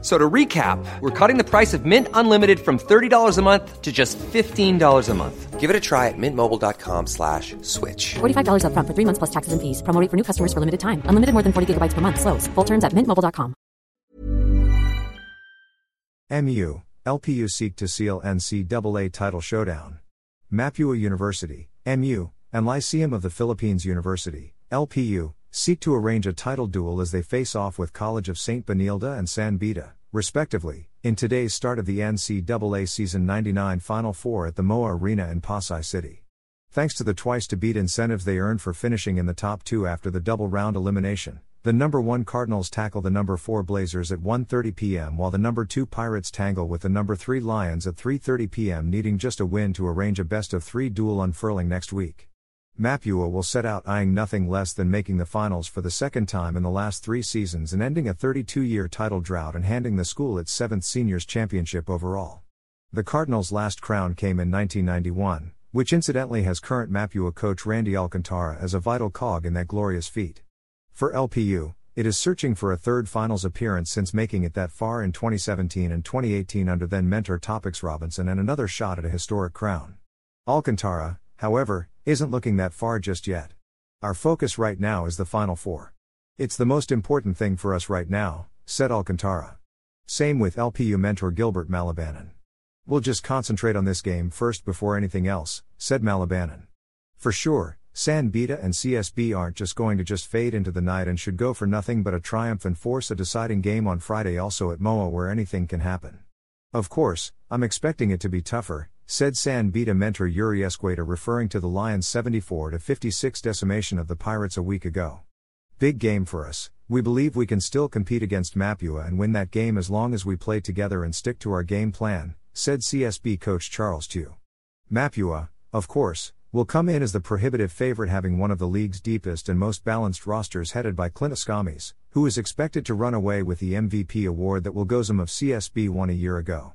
So to recap, we're cutting the price of Mint Unlimited from $30 a month to just $15 a month. Give it a try at mintmobile.com slash switch. $45 upfront for three months plus taxes and fees. Promo rate for new customers for limited time. Unlimited more than 40 gigabytes per month. Slows. Full terms at mintmobile.com. MU, LPU seek to seal NCAA title showdown. Mapua University, MU, and Lyceum of the Philippines University, LPU, seek to arrange a title duel as they face off with College of St. Benilde and San Beda, respectively, in today's start of the NCAA Season 99 Final Four at the MOA Arena in Pasay City. Thanks to the twice to beat incentives they earned for finishing in the top two after the double round elimination, the number 1 Cardinals tackle the number 4 Blazers at 1:30 p.m. while the number 2 Pirates tangle with the number 3 Lions at 3:30 p.m. needing just a win to arrange a best of 3 duel unfurling next week. Mapua will set out eyeing nothing less than making the finals for the second time in the last three seasons and ending a 32 year title drought and handing the school its seventh seniors championship overall. The Cardinals' last crown came in 1991, which incidentally has current Mapua coach Randy Alcantara as a vital cog in that glorious feat. For LPU, it is searching for a third finals appearance since making it that far in 2017 and 2018 under then mentor Topex Robinson and another shot at a historic crown. Alcantara, however, isn't looking that far just yet. Our focus right now is the Final Four. It's the most important thing for us right now, said Alcantara. Same with LPU mentor Gilbert Malabanan. We'll just concentrate on this game first before anything else, said Malabanan. For sure, San Beda and CSB aren't just going to just fade into the night and should go for nothing but a triumph and force a deciding game on Friday also at MOA where anything can happen. Of course, I'm expecting it to be tougher, said San Beda mentor Yuri Escueta referring to the Lions' 74 56 decimation of the Pirates a week ago. Big game for us, we believe we can still compete against Mapua and win that game as long as we play together and stick to our game plan, said CSB coach Charles Tiu. Mapua, of course, will come in as the prohibitive favorite having one of the league's deepest and most balanced rosters headed by Clint Escamis, who is expected to run away with the MVP award that Will Wilgozum of CSB won a year ago.